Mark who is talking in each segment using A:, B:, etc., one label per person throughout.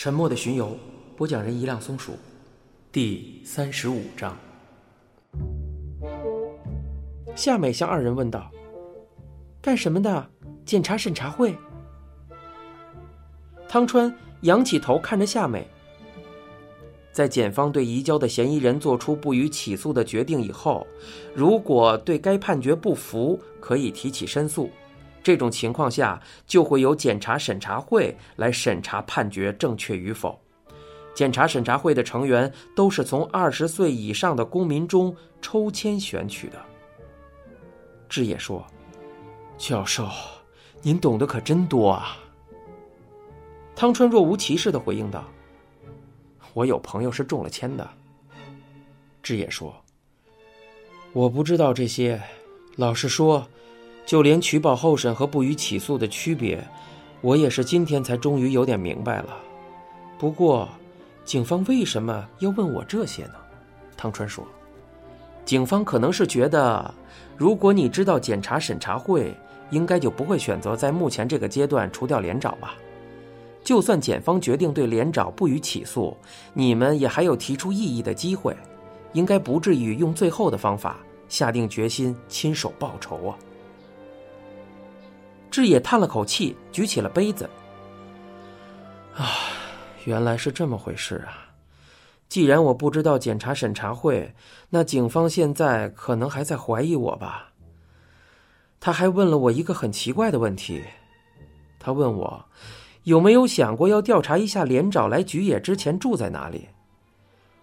A: 沉默的巡游，播讲人一辆松鼠，第三十五章。
B: 夏美向二人问道：“干什么的？检查审查会？”汤川仰起头看着夏美。在检方对移交的嫌疑人做出不予起诉的决定以后，如果对该判决不服，可以提起申诉。这种情况下，就会由检察审查会来审查判决正确与否。检察审查会的成员都是从二十岁以上的公民中抽签选取的。志野说：“教授，您懂得可真多啊。”汤川若无其事的回应道：“我有朋友是中了签的。”志野说：“我不知道这些，老实说。”就连取保候审和不予起诉的区别，我也是今天才终于有点明白了。不过，警方为什么要问我这些呢？汤川说：“警方可能是觉得，如果你知道检察审查会，应该就不会选择在目前这个阶段除掉连长吧。就算检方决定对连长不予起诉，你们也还有提出异议的机会，应该不至于用最后的方法下定决心亲手报仇啊。”志野叹了口气，举起了杯子。啊，原来是这么回事啊！既然我不知道检查审查会，那警方现在可能还在怀疑我吧？他还问了我一个很奇怪的问题，他问我有没有想过要调查一下连长来菊野之前住在哪里。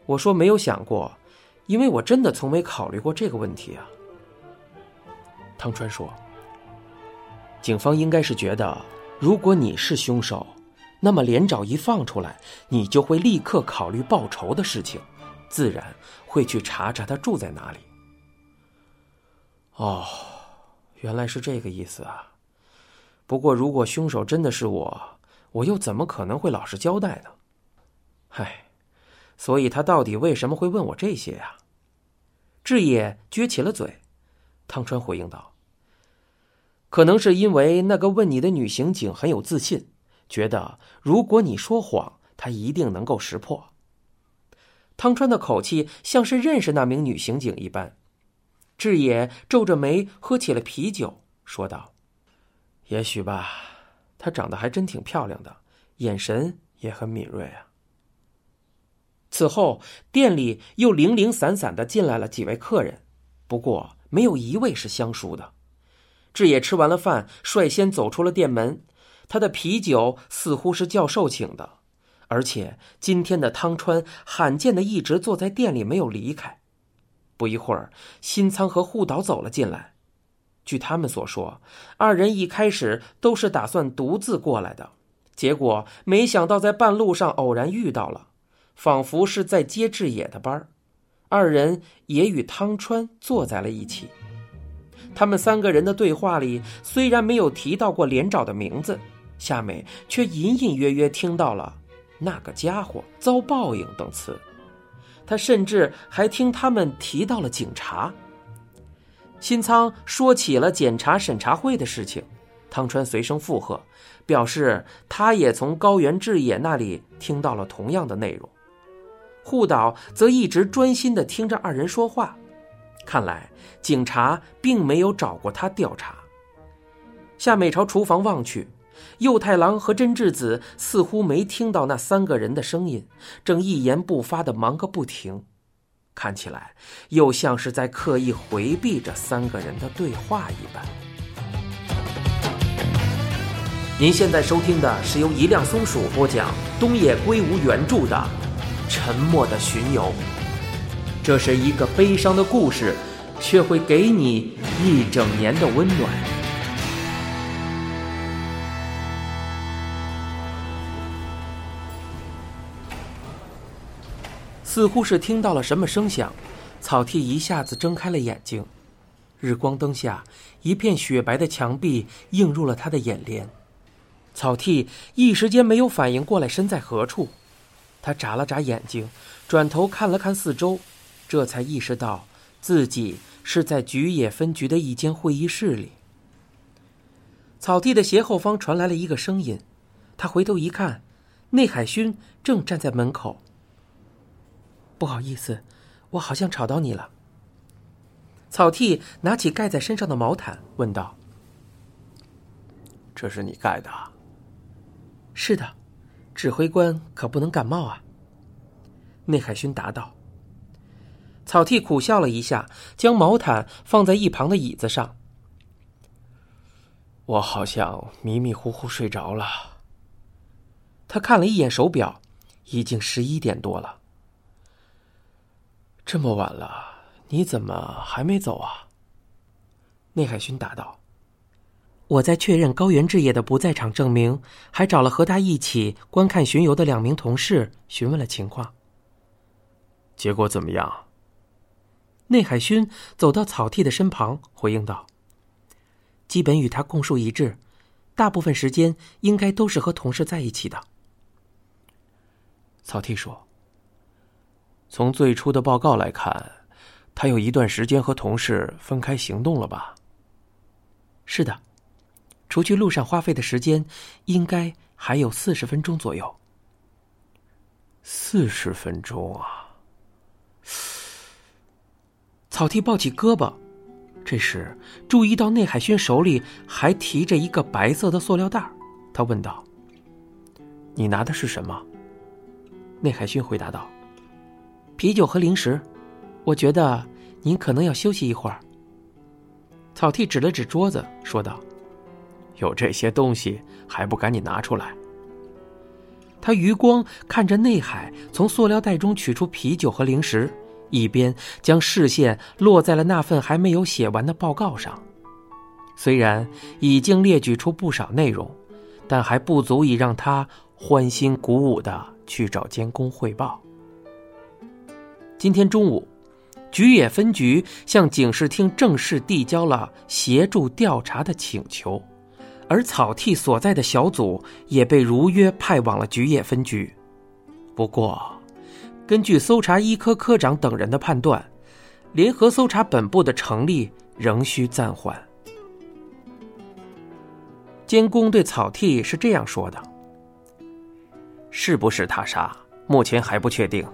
B: 我说没有想过，因为我真的从没考虑过这个问题啊。汤川说。警方应该是觉得，如果你是凶手，那么连长一放出来，你就会立刻考虑报仇的事情，自然会去查查他住在哪里。哦，原来是这个意思啊！不过，如果凶手真的是我，我又怎么可能会老实交代呢？唉，所以他到底为什么会问我这些呀？志野撅起了嘴，汤川回应道。可能是因为那个问你的女刑警很有自信，觉得如果你说谎，她一定能够识破。汤川的口气像是认识那名女刑警一般。志野皱着眉喝起了啤酒，说道：“也许吧，她长得还真挺漂亮的，眼神也很敏锐啊。”此后，店里又零零散散的进来了几位客人，不过没有一位是相熟的。志野吃完了饭，率先走出了店门。他的啤酒似乎是教授请的，而且今天的汤川罕见的一直坐在店里没有离开。不一会儿，新仓和护岛走了进来。据他们所说，二人一开始都是打算独自过来的，结果没想到在半路上偶然遇到了，仿佛是在接志野的班二人也与汤川坐在了一起。他们三个人的对话里虽然没有提到过连长的名字，夏美却隐隐约约听到了“那个家伙遭报应”等词。他甚至还听他们提到了警察。新仓说起了检查审查会的事情，汤川随声附和，表示他也从高原智也那里听到了同样的内容。护岛则一直专心的听着二人说话。看来警察并没有找过他调查。夏美朝厨房望去，右太郎和真智子似乎没听到那三个人的声音，正一言不发的忙个不停，看起来又像是在刻意回避着三个人的对话一般。您现在收听的是由一辆松鼠播讲、东野圭吾原著的《沉默的巡游》。这是一个悲伤的故事，却会给你一整年的温暖。似乎是听到了什么声响，草剃一下子睁开了眼睛。日光灯下，一片雪白的墙壁映入了他的眼帘。草剃一时间没有反应过来身在何处，他眨了眨眼睛，转头看了看四周。这才意识到自己是在菊野分局的一间会议室里。草地的斜后方传来了一个声音，他回头一看，内海勋正站在门口。不好意思，我好像吵到你了。草剃拿起盖在身上的毛毯，问道：“
A: 这是你盖的？”“
B: 是的，指挥官可不能感冒啊。”内海勋答道。草剃苦笑了一下，将毛毯放在一旁的椅子上。
A: 我好像迷迷糊糊睡着了。
B: 他看了一眼手表，已经十一点多了。
A: 这么晚了。你怎么还没走啊？
B: 内海勋答道：“我在确认高原置业的不在场证明，还找了和他一起观看巡游的两名同事询问了情况。
A: 结果怎么样？”
B: 内海勋走到草剃的身旁，回应道：“基本与他供述一致，大部分时间应该都是和同事在一起的。”
A: 草剃说：“从最初的报告来看。”他有一段时间和同事分开行动了吧？
B: 是的，除去路上花费的时间，应该还有四十分钟左右。
A: 四十分钟啊！
B: 草剃抱起胳膊，这时注意到内海勋手里还提着一个白色的塑料袋，他问道：“
A: 你拿的是什么？”
B: 内海勋回答道：“啤酒和零食。”我觉得您可能要休息一会儿。草剃指了指桌子，说道：“
A: 有这些东西还不赶紧拿出来？”
B: 他余光看着内海从塑料袋中取出啤酒和零食，一边将视线落在了那份还没有写完的报告上。虽然已经列举出不少内容，但还不足以让他欢欣鼓舞的去找监工汇报。今天中午。菊野分局向警视厅正式递交了协助调查的请求，而草剃所在的小组也被如约派往了菊野分局。不过，根据搜查一科科长等人的判断，联合搜查本部的成立仍需暂缓。监工对草剃是这样说的：“
A: 是不是他杀？目前还不确定。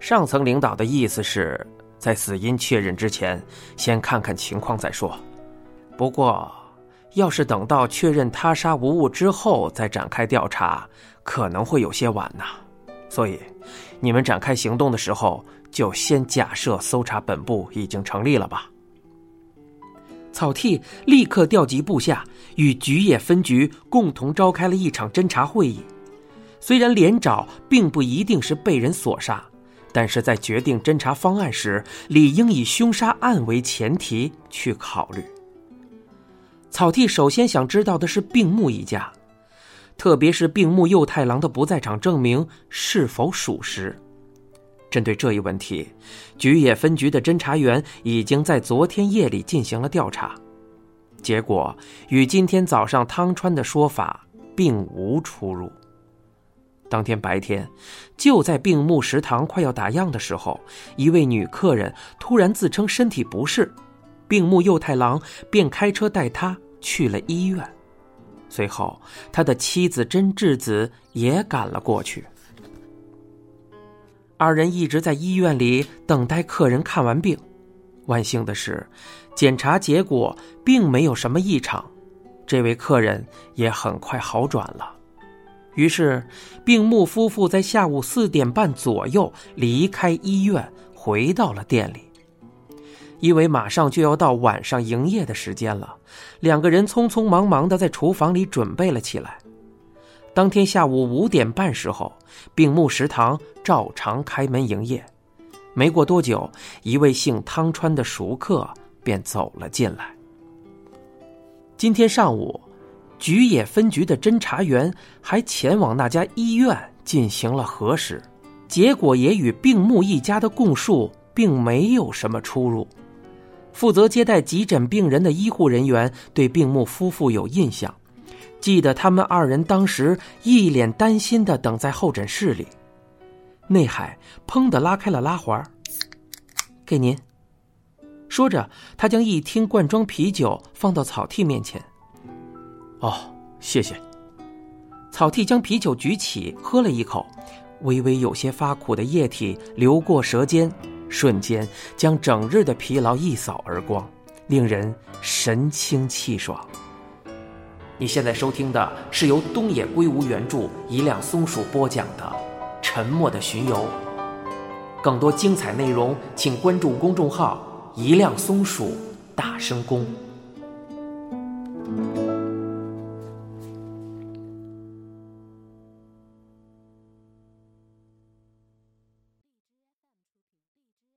A: 上层领导的意思是。”在死因确认之前，先看看情况再说。不过，要是等到确认他杀无误之后再展开调查，可能会有些晚呐。所以，你们展开行动的时候，就先假设搜查本部已经成立了吧。
B: 草剃立刻调集部下，与菊野分局共同召开了一场侦查会议。虽然连长并不一定是被人所杀。但是在决定侦查方案时，理应以凶杀案为前提去考虑。草剃首先想知道的是病木一家，特别是病木佑太郎的不在场证明是否属实。针对这一问题，菊野分局的侦查员已经在昨天夜里进行了调查，结果与今天早上汤川的说法并无出入。当天白天，就在病木食堂快要打烊的时候，一位女客人突然自称身体不适，病木佑太郎便开车带她去了医院。随后，他的妻子真智子也赶了过去。二人一直在医院里等待客人看完病。万幸的是，检查结果并没有什么异常，这位客人也很快好转了。于是，病木夫妇在下午四点半左右离开医院，回到了店里。因为马上就要到晚上营业的时间了，两个人匆匆忙忙的在厨房里准备了起来。当天下午五点半时候，病木食堂照常开门营业。没过多久，一位姓汤川的熟客便走了进来。今天上午。菊野分局的侦查员还前往那家医院进行了核实，结果也与病木一家的供述并没有什么出入。负责接待急诊病人的医护人员对病木夫妇有印象，记得他们二人当时一脸担心的等在候诊室里。内海砰的拉开了拉环，给您。说着，他将一听罐装啤酒放到草剃面前。
A: 哦，谢谢。
B: 草剃将啤酒举起，喝了一口，微微有些发苦的液体流过舌尖，瞬间将整日的疲劳一扫而光，令人神清气爽。你现在收听的是由东野圭吾原著、一辆松鼠播讲的《沉默的巡游》。更多精彩内容，请关注公众号“一辆松鼠大声公”。